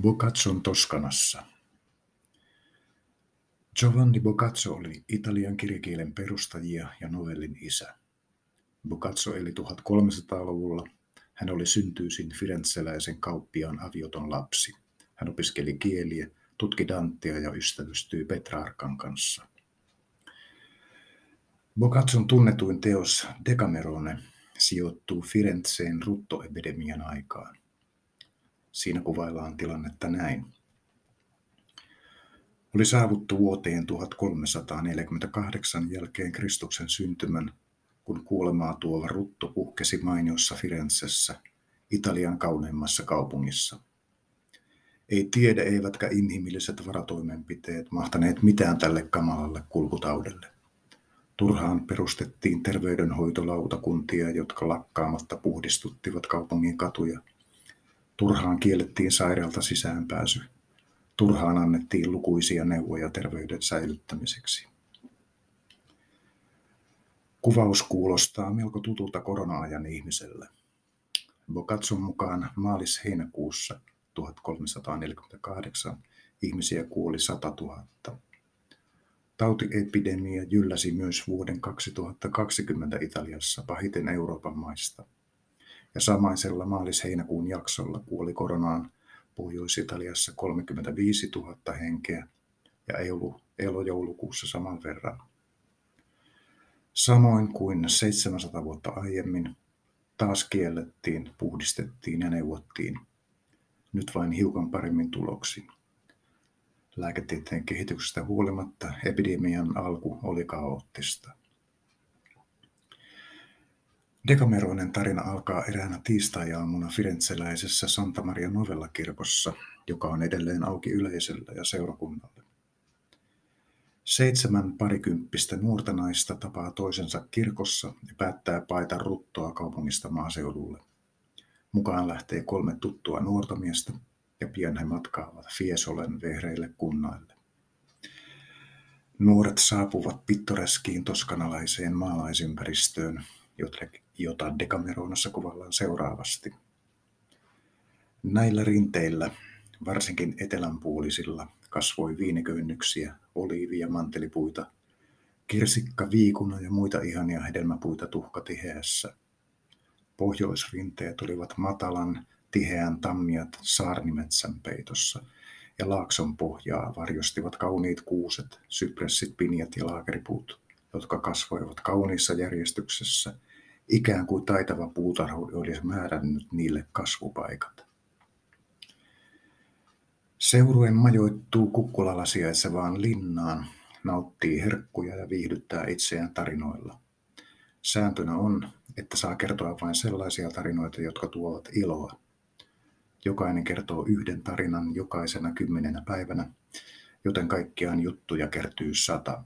Boccaccion Toskanassa Giovanni Boccaccio oli italian kirjakielen perustajia ja novellin isä. Boccaccio eli 1300-luvulla. Hän oli syntyisin firenzeläisen kauppiaan avioton lapsi. Hän opiskeli kieliä, tutki Dantea ja ystävystyi Petrarkan kanssa. Boccaccion tunnetuin teos Decamerone sijoittuu Firenzeen ruttoepidemian aikaan. Siinä kuvaillaan tilannetta näin. Oli saavuttu vuoteen 1348 jälkeen Kristuksen syntymän, kun kuolemaa tuova rutto puhkesi mainiossa Firenzessä, Italian kauneimmassa kaupungissa. Ei tiede eivätkä inhimilliset varatoimenpiteet mahtaneet mitään tälle kamalalle kulkutaudelle. Turhaan perustettiin terveydenhoitolautakuntia, jotka lakkaamatta puhdistuttivat kaupungin katuja – Turhaan kiellettiin sairaalta sisäänpääsy. Turhaan annettiin lukuisia neuvoja terveyden säilyttämiseksi. Kuvaus kuulostaa melko tutulta korona-ajan ihmiselle. Boccaccion mukaan maalis-heinäkuussa 1348 ihmisiä kuoli 100 000. Tautiepidemia jylläsi myös vuoden 2020 Italiassa pahiten Euroopan maista – ja samaisella maalis-heinäkuun jaksolla kuoli koronaan Pohjois-Italiassa 35 000 henkeä ja elojoulukuussa saman verran. Samoin kuin 700 vuotta aiemmin, taas kiellettiin, puhdistettiin ja neuvottiin. Nyt vain hiukan paremmin tuloksi. Lääketieteen kehityksestä huolimatta epidemian alku oli kaoottista. Dekameroinen tarina alkaa eräänä tiistai-aamuna firenzeläisessä Santa Maria Novella-kirkossa, joka on edelleen auki yleisölle ja seurakunnalle. Seitsemän parikymppistä nuorta naista tapaa toisensa kirkossa ja päättää paita ruttoa kaupungista maaseudulle. Mukaan lähtee kolme tuttua nuorta miestä ja pian he matkaavat Fiesolen vehreille kunnaille. Nuoret saapuvat pittoreskiin toskanalaiseen maalaisympäristöön, jota Decameronassa kuvallaan seuraavasti. Näillä rinteillä, varsinkin etelänpuolisilla, kasvoi viiniköynnöksiä, oliivi- ja mantelipuita, kirsikka, viikuna ja muita ihania hedelmäpuita tuhkatiheässä. Pohjoisrinteet olivat matalan, tiheän tammiat saarnimetsän peitossa, ja laakson pohjaa varjostivat kauniit kuuset, sypressit, pinjat ja laakeripuut, jotka kasvoivat kauniissa järjestyksessä – ikään kuin taitava puutarhuri olisi määrännyt niille kasvupaikat. Seuruen majoittuu Kukkulalla sijaitsevaan linnaan, nauttii herkkuja ja viihdyttää itseään tarinoilla. Sääntönä on, että saa kertoa vain sellaisia tarinoita, jotka tuovat iloa. Jokainen kertoo yhden tarinan jokaisena kymmenenä päivänä, joten kaikkiaan juttuja kertyy sata.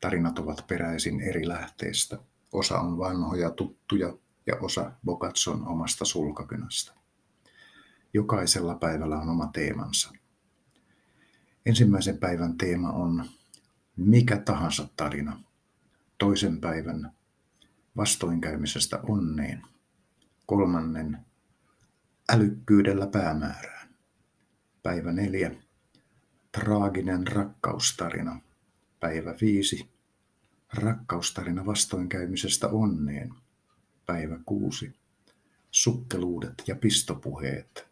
Tarinat ovat peräisin eri lähteistä. Osa on vanhoja tuttuja ja osa Boccaccion omasta sulkakynästä. Jokaisella päivällä on oma teemansa. Ensimmäisen päivän teema on mikä tahansa tarina. Toisen päivän vastoinkäymisestä onneen. Kolmannen älykkyydellä päämäärään. Päivä neljä. Traaginen rakkaustarina. Päivä viisi Rakkaustarina vastoinkäymisestä onneen. Päivä kuusi. Sukkeluudet ja pistopuheet.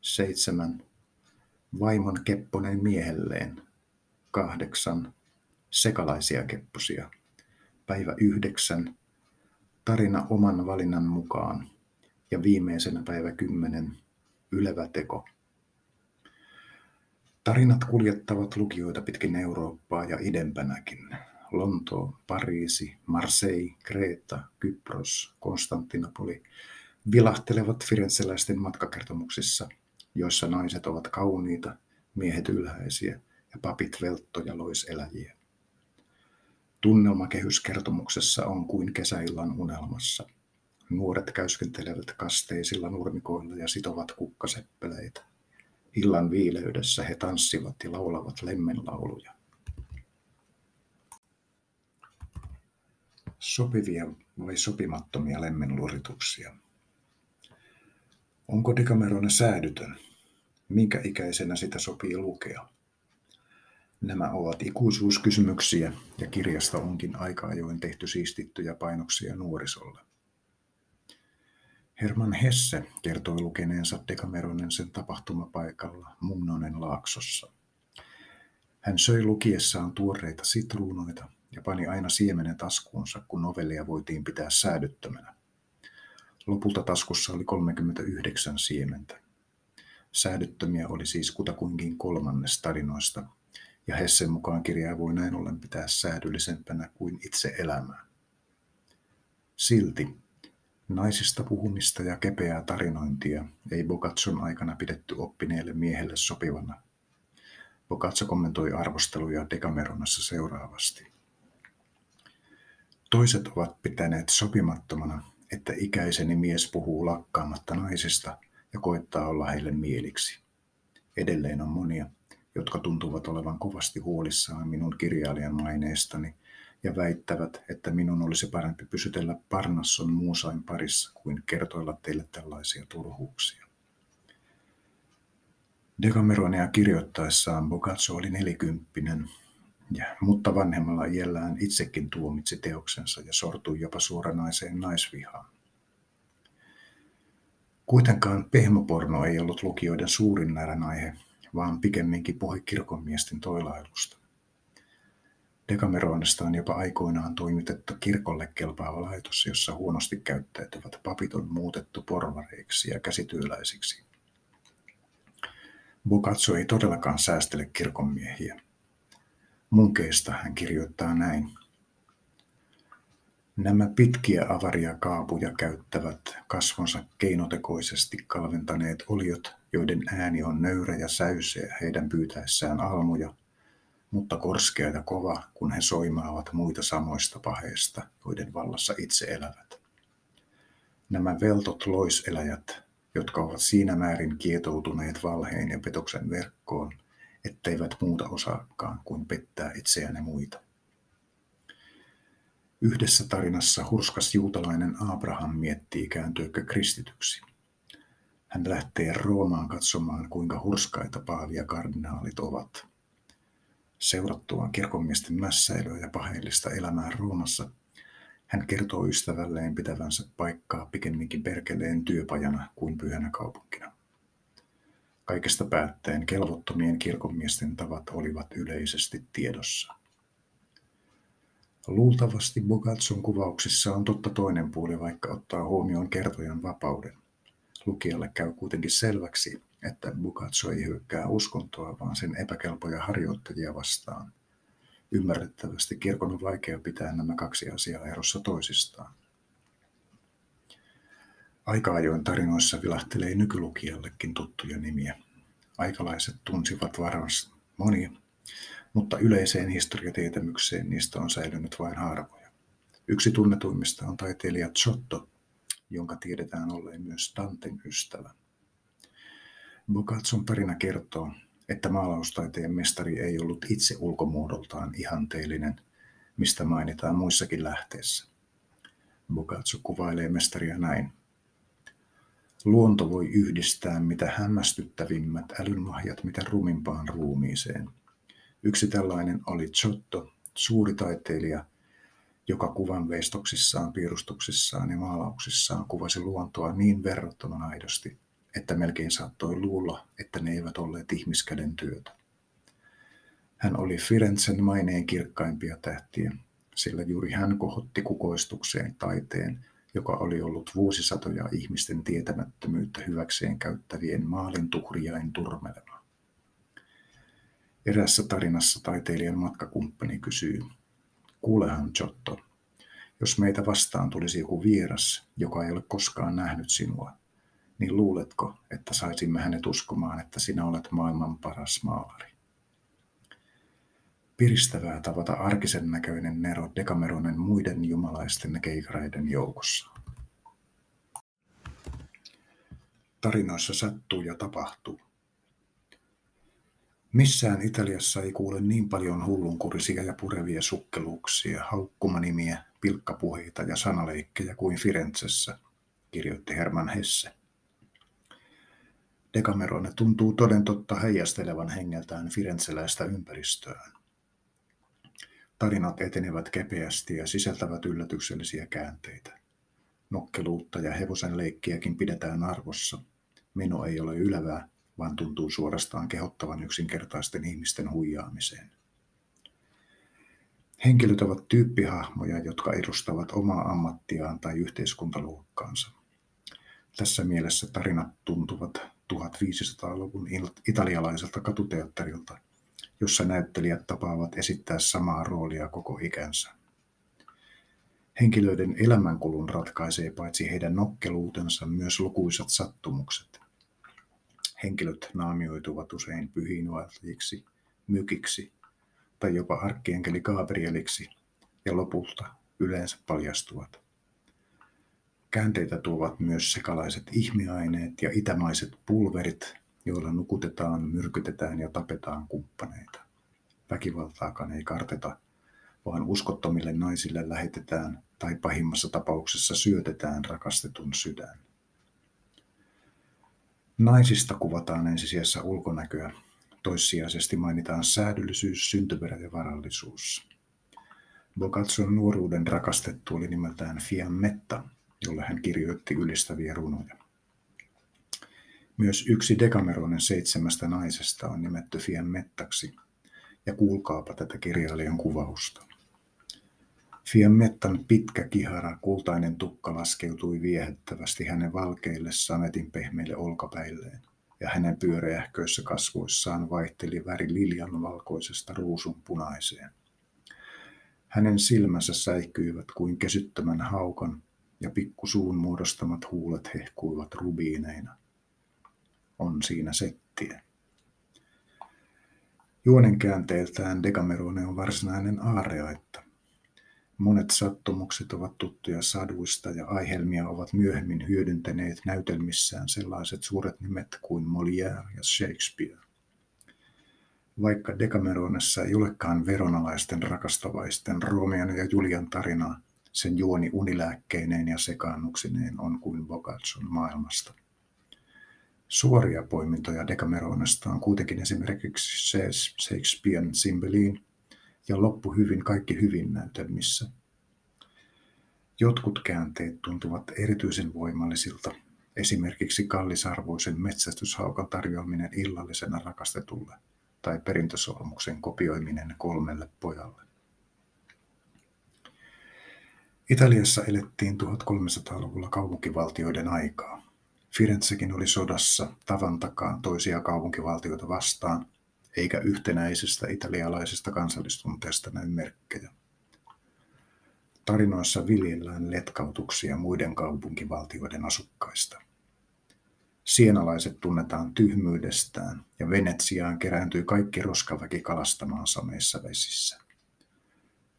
Seitsemän. Vaimon kepponeen miehelleen. Kahdeksan. Sekalaisia kepposia. Päivä yhdeksän. Tarina oman valinnan mukaan. Ja viimeisenä päivä kymmenen. Ylevä teko. Tarinat kuljettavat lukijoita pitkin Eurooppaa ja idempänäkin. Lontoo, Pariisi, Marseille, Kreta, Kypros, Konstantinopoli vilahtelevat firenzeläisten matkakertomuksissa, joissa naiset ovat kauniita, miehet ylhäisiä ja papit velttoja loiseläjiä. Tunnelmakehyskertomuksessa on kuin kesäillan unelmassa. Nuoret käyskentelevät kasteisilla nurmikoilla ja sitovat kukkaseppeleitä. Illan viileydessä he tanssivat ja laulavat lemmenlauluja. Sopivia vai sopimattomia lemmenluorituksia? Onko Decamerone säädytön? Minkä ikäisenä sitä sopii lukea? Nämä ovat ikuisuuskysymyksiä ja kirjasta onkin aika ajoin tehty siistittyjä painoksia nuorisolle. Herman Hesse kertoi lukeneensa Dekameronen sen tapahtumapaikalla Mumnonen laaksossa. Hän söi lukiessaan tuoreita sitruunoita ja pani aina siemenen taskuunsa, kun novellia voitiin pitää säädyttömänä. Lopulta taskussa oli 39 siementä. Säädyttömiä oli siis kutakuinkin kolmannes tarinoista, ja Hessen mukaan kirjaa voi näin ollen pitää säädyllisempänä kuin itse elämää. Silti naisista puhumista ja kepeää tarinointia ei Bocatson aikana pidetty oppineelle miehelle sopivana. Bocaccio kommentoi arvosteluja Decameronassa seuraavasti. Toiset ovat pitäneet sopimattomana, että ikäiseni mies puhuu lakkaamatta naisista ja koettaa olla heille mieliksi. Edelleen on monia, jotka tuntuvat olevan kovasti huolissaan minun kirjailijan maineestani ja väittävät, että minun olisi parempi pysytellä Parnasson muusain parissa kuin kertoilla teille tällaisia turhuuksia. Decameronia kirjoittaessaan Boccaccio oli nelikymppinen, ja, mutta vanhemmalla iällään itsekin tuomitsi teoksensa ja sortui jopa suoranaiseen naisvihaan. Kuitenkaan pehmoporno ei ollut lukijoiden suurin närän aihe, vaan pikemminkin puhe kirkonmiesten toilailusta. Dekameronista on jopa aikoinaan toimitettu kirkolle kelpaava laitos, jossa huonosti käyttäytyvät papit on muutettu porvareiksi ja käsityöläisiksi. Bocaccio ei todellakaan säästele kirkonmiehiä. Munkeista hän kirjoittaa näin. Nämä pitkiä avaria kaapuja käyttävät kasvonsa keinotekoisesti kalventaneet oliot, joiden ääni on nöyrä ja säyseä heidän pyytäessään almuja, mutta korskea ja kova, kun he soimaavat muita samoista paheista, joiden vallassa itse elävät. Nämä veltot loiseläjät, jotka ovat siinä määrin kietoutuneet valheen ja petoksen verkkoon, etteivät muuta osaakaan kuin pettää itseään ja muita. Yhdessä tarinassa hurskas juutalainen Abraham miettii kääntyykö kristityksi. Hän lähtee Roomaan katsomaan, kuinka hurskaita paavia kardinaalit ovat. Seurattuaan kirkonmiesten mässäilyä ja paheellista elämää Roomassa, hän kertoo ystävälleen pitävänsä paikkaa pikemminkin perkeleen työpajana kuin pyhänä kaupunkina. Kaikesta päättäen kelvottomien kirkonmiesten tavat olivat yleisesti tiedossa. Luultavasti Bogatson kuvauksissa on totta toinen puoli, vaikka ottaa huomioon kertojan vapauden. Lukijalle käy kuitenkin selväksi, että Bukatso ei hyökkää uskontoa, vaan sen epäkelpoja harjoittajia vastaan. Ymmärrettävästi kirkon on vaikea pitää nämä kaksi asiaa erossa toisistaan. Aika-ajoin tarinoissa vilahtelee nykylukijallekin tuttuja nimiä. Aikalaiset tunsivat varmasti monia, mutta yleiseen historiatietämykseen niistä on säilynyt vain harvoja. Yksi tunnetuimmista on taiteilija Giotto, jonka tiedetään olleen myös Danten ystävä. Boccaccion tarina kertoo, että maalaustaiteen mestari ei ollut itse ulkomuodoltaan ihanteellinen, mistä mainitaan muissakin lähteissä. Boccaccio kuvailee mestaria näin. Luonto voi yhdistää mitä hämmästyttävimmät älynlahjat mitä rumimpaan ruumiiseen. Yksi tällainen oli Giotto, suuri taiteilija, joka kuvanveistoksissaan, piirustuksissaan ja maalauksissaan kuvasi luontoa niin verrattoman aidosti, että melkein saattoi luulla, että ne eivät olleet ihmiskäden työtä. Hän oli Firenzen maineen kirkkaimpia tähtiä, sillä juuri hän kohotti kukoistukseen taiteen, joka oli ollut vuosisatoja ihmisten tietämättömyyttä hyväkseen käyttävien maalintuhriain turmelema. Erässä tarinassa taiteilijan matkakumppani kysyy, kuulehan Giotto, jos meitä vastaan tulisi joku vieras, joka ei ole koskaan nähnyt sinua, niin luuletko, että saisimme hänet uskomaan, että sinä olet maailman paras maalari? Piristävää tavata arkisen näköinen Nero Dekameronen muiden jumalaisten keikareiden joukossa. Tarinoissa sattuu ja tapahtuu. Missään Italiassa ei kuule niin paljon hullunkurisia ja purevia sukkeluuksia, haukkumanimiä, pilkkapuheita ja sanaleikkejä kuin Firenzessä, kirjoitti Herman Hesse. Decamerone tuntuu toden totta heijastelevan hengeltään firenzeläistä ympäristöään. Tarinat etenevät kepeästi ja sisältävät yllätyksellisiä käänteitä. Nokkeluutta ja hevosen leikkiäkin pidetään arvossa. Meno ei ole ylevää, vaan tuntuu suorastaan kehottavan yksinkertaisten ihmisten huijaamiseen. Henkilöt ovat tyyppihahmoja, jotka edustavat omaa ammattiaan tai yhteiskuntaluokkaansa. Tässä mielessä tarinat tuntuvat 1500-luvun italialaiselta katuteatterilta, jossa näyttelijät tapaavat esittää samaa roolia koko ikänsä. Henkilöiden elämänkulun ratkaisee paitsi heidän nokkeluutensa myös lukuisat sattumukset. Henkilöt naamioituvat usein pyhiinvaeltajiksi, mykiksi tai jopa arkkienkeli Gabrieliksi ja lopulta yleensä paljastuvat. Käänteitä tuovat myös sekalaiset ihmeaineet ja itämaiset pulverit, joilla nukutetaan, myrkytetään ja tapetaan kumppaneita. Väkivaltaakaan ei karteta, vaan uskottomille naisille lähetetään tai pahimmassa tapauksessa syötetään rakastetun sydän. Naisista kuvataan ensisijassa ulkonäköä, toissijaisesti mainitaan säädyllisyys, syntyperä ja varallisuus. Boccaccion nuoruuden rakastettu oli nimeltään Fiammetta, jolle hän kirjoitti ylistäviä runoja. Myös yksi Decameronen seitsemästä naisesta on nimetty Fiammettaksi, ja kuulkaapa tätä kirjailijan kuvausta. Fiammettan pitkä kihara, kultainen tukka laskeutui viehättävästi hänen valkeille sametin pehmeille olkapäilleen, ja hänen pyöreähköissä kasvoissaan vaihteli väri liljan valkoisesta ruusun punaiseen. Hänen silmänsä säikkyivät kuin kesyttömän haukan, ja pikkusuun muodostamat huulet hehkuivat rubiineina. On siinä settiä. Juonen käänteeltään on varsinainen aareaitta. Monet sattumukset ovat tuttuja saduista ja aihelmia ovat myöhemmin hyödyntäneet näytelmissään sellaiset suuret nimet kuin Molière ja Shakespeare. Vaikka Decameronessa ei olekaan veronalaisten rakastavaisten Romeon ja Julian tarinaa, sen juoni unilääkkeineen ja sekaannuksineen on kuin Boccaccion maailmasta. Suoria poimintoja Decameronesta on kuitenkin esimerkiksi Shakespearean Cymbeline ja loppu hyvin kaikki hyvin näytelmissä. Jotkut käänteet tuntuvat erityisen voimallisilta, esimerkiksi kallisarvoisen metsästyshaukan tarjoaminen illallisena rakastetulle tai perintösolmuksen kopioiminen kolmelle pojalle. Italiassa elettiin 1300-luvulla kaupunkivaltioiden aikaa. Firenzekin oli sodassa tavan takaa toisia kaupunkivaltioita vastaan, eikä yhtenäisestä italialaisesta kansallistunteesta näy merkkejä. Tarinoissa viljellään letkautuksia muiden kaupunkivaltioiden asukkaista. Sienalaiset tunnetaan tyhmyydestään ja Venetsiaan kerääntyi kaikki roskaväki kalastamaan sameissa vesissä.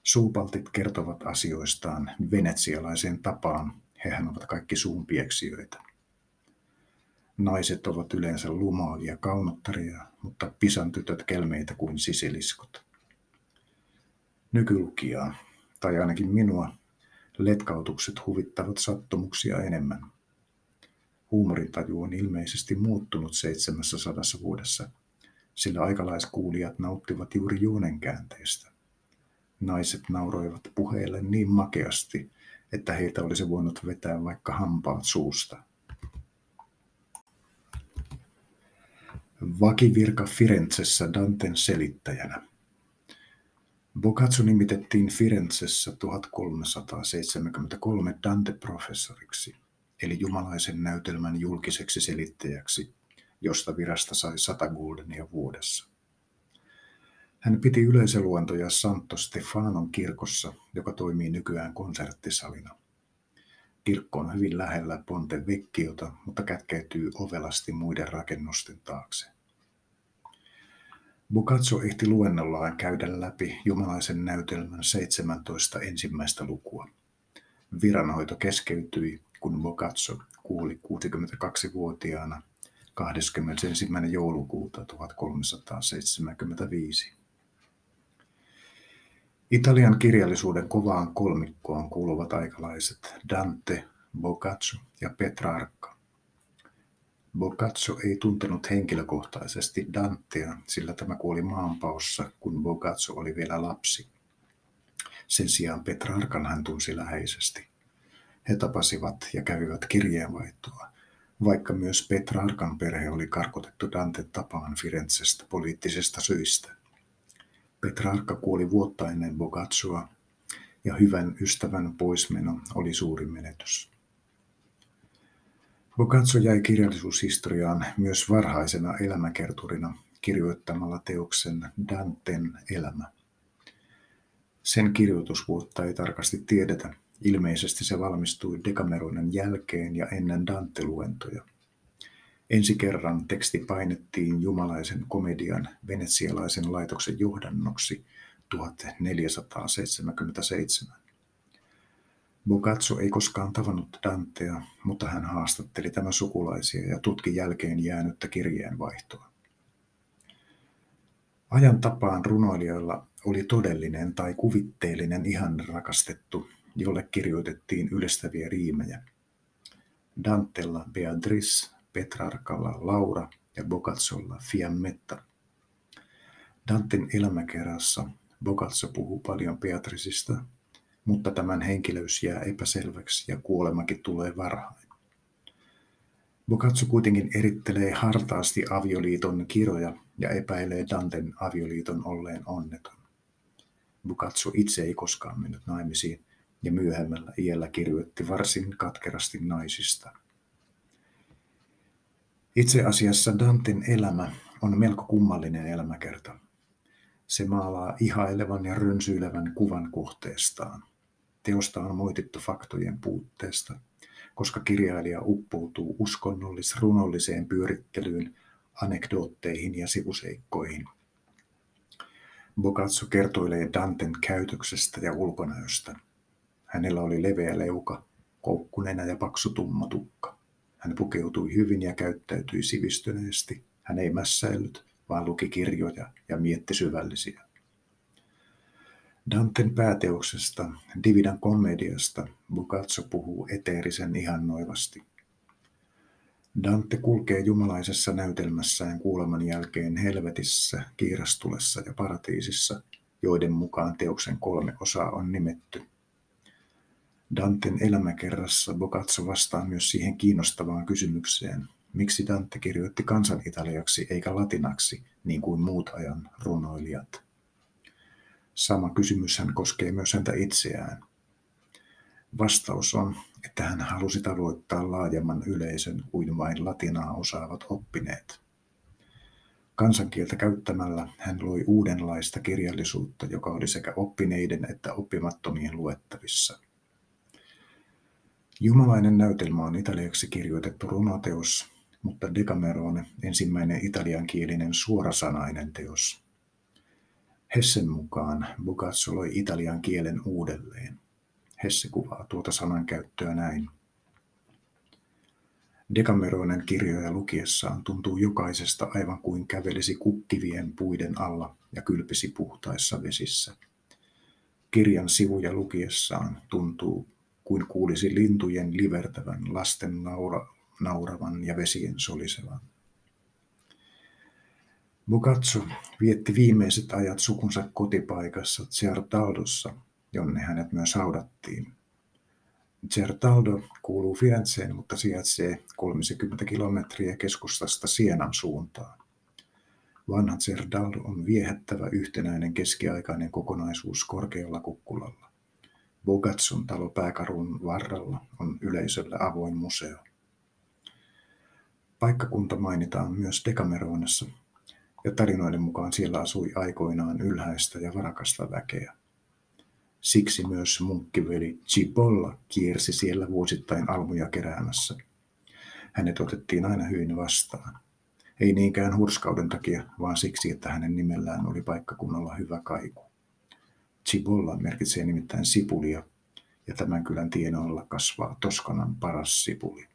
Suupaltit kertovat asioistaan venetsialaiseen tapaan, hehän ovat kaikki suunpieksijöitä. Naiset ovat yleensä lumaavia kaunottaria, mutta pisan tytöt kelmeitä kuin sisiliskot. Nykylukijaa, tai ainakin minua, letkautukset huvittavat sattumuksia enemmän. Huumorintaju on ilmeisesti muuttunut seitsemässä sadassa vuodessa, sillä aikalaiskuulijat nauttivat juuri juonenkäänteestä. Naiset nauroivat puheille niin makeasti, että heitä olisi voinut vetää vaikka hampaat suusta. Vakivirka Firenzessä Danten selittäjänä. Boccaccio nimitettiin Firenzessä 1373 Dante-professoriksi, eli jumalaisen näytelmän julkiseksi selittäjäksi, josta virasta sai sata guldenia vuodessa. Hän piti yleisöluentoja Santo Stefanon kirkossa, joka toimii nykyään konserttisalina. Kirkko on hyvin lähellä Ponte Vecchiota, mutta kätkeytyy ovelasti muiden rakennusten taakse. Boccaccio ehti luennollaan käydä läpi jumalaisen näytelmän 17 ensimmäistä lukua. Viranhoito keskeytyi, kun Boccaccio kuuli 62-vuotiaana 21. joulukuuta 1375. Italian kirjallisuuden kovaan kolmikkoon kuuluvat aikalaiset Dante, Boccaccio ja Petrarca. Boccaccio ei tuntenut henkilökohtaisesti Dantea, sillä tämä kuoli maanpaussa, kun Boccaccio oli vielä lapsi. Sen sijaan Petrarkan hän tunsi läheisesti. He tapasivat ja kävivät kirjeenvaihtoa, vaikka myös Petrarkan perhe oli karkotettu Dante tapaan Firenzestä poliittisista syistä. Petrarka kuoli vuotta ennen Boccacioa, ja hyvän ystävän poismeno oli suuri menetys. Boccaccio jäi kirjallisuushistoriaan myös varhaisena elämäkerturina kirjoittamalla teoksen Danten elämä. Sen kirjoitusvuotta ei tarkasti tiedetä. Ilmeisesti se valmistui Decameronen jälkeen ja ennen Dante-luentoja. Ensi kerran teksti painettiin jumalaisen komedian venetsialaisen laitoksen johdannoksi 1477. Boccaccio ei koskaan tavannut Dantea, mutta hän haastatteli tämän sukulaisia ja tutki jälkeen jäänyttä kirjeenvaihtoa. Ajan tapaan runoilijoilla oli todellinen tai kuvitteellinen ihan rakastettu, jolle kirjoitettiin ylestäviä riimejä. Dantella Beatrice, Petrarkalla Laura ja Boccaciolla Fiammetta. Danten elämäkerrassa Boccaccio puhuu paljon Beatricista, mutta tämän henkilöys jää epäselväksi ja kuolemakin tulee varhain. Boccaccio kuitenkin erittelee hartaasti avioliiton kiroja ja epäilee Danten avioliiton olleen onneton. Boccaccio itse ei koskaan mennyt naimisiin ja myöhemmällä iällä kirjoitti varsin katkerasti naisista. Itse asiassa Danten elämä on melko kummallinen elämäkerta. Se maalaa ihailevan ja rönsyilevän kuvan kohteestaan. Teosta on moitittu faktojen puutteesta, koska kirjailija uppoutuu uskonnollis-runolliseen pyörittelyyn, anekdootteihin ja sivuseikkoihin. Boccaccio kertoilee Danten käytöksestä ja ulkonäöstä. Hänellä oli leveä leuka, koukkunenä ja paksu tumma tukka. Hän pukeutui hyvin ja käyttäytyi sivistyneesti. Hän ei mässäillyt, vaan luki kirjoja ja mietti syvällisiä. Danten pääteoksesta, Dividan komediasta, Boccaccio puhuu eteerisen ihannoivasti. Dante kulkee jumalaisessa näytelmässään kuoleman jälkeen helvetissä, kiirastulessa ja paratiisissa, joiden mukaan teoksen kolme osaa on nimetty. Danten elämäkerrassa Boccaccio vastaa myös siihen kiinnostavaan kysymykseen, miksi Dante kirjoitti kansanitaliaksi eikä latinaksi, niin kuin muut ajan runoilijat. Sama kysymys hän koskee myös häntä itseään. Vastaus on, että hän halusi tavoittaa laajemman yleisön kuin vain latinaa osaavat oppineet. Kansankieltä käyttämällä hän loi uudenlaista kirjallisuutta, joka oli sekä oppineiden että oppimattomien luettavissa. Jumalainen näytelmä on italiaksi kirjoitettu runoteos, mutta Decamerone ensimmäinen italiankielinen suorasanainen teos. Hessen mukaan Boccaccio loi italian kielen uudelleen. Hesse kuvaa tuota sanankäyttöä näin. Dekameroinen kirjoja lukiessaan tuntuu jokaisesta aivan kuin kävelisi kukkivien puiden alla ja kylpisi puhtaissa vesissä. Kirjan sivuja lukiessaan tuntuu kuin kuulisi lintujen livertävän, lasten naura, nauravan ja vesien solisevan. Boccaccio vietti viimeiset ajat sukunsa kotipaikassa Certaldossa, jonne hänet myös haudattiin. Certaldo kuuluu Firenzeen, mutta sijaitsee 30 kilometriä keskustasta Sienan suuntaan. Vanha Certaldo on viehättävä yhtenäinen keskiaikainen kokonaisuus korkealla kukkulalla. Bogatsun talo pääkarun varrella on yleisölle avoin museo. Paikkakunta mainitaan myös Dekameronassa, ja tarinoiden mukaan siellä asui aikoinaan ylhäistä ja varakasta väkeä. Siksi myös munkkiveli Cipolla kiersi siellä vuosittain almuja keräämässä. Hänet otettiin aina hyvin vastaan. Ei niinkään hurskauden takia, vaan siksi, että hänen nimellään oli paikkakunnalla hyvä kaiku. Cibolla merkitsee nimittäin sipulia, ja tämän kylän tienoilla kasvaa Toskanan paras sipuli.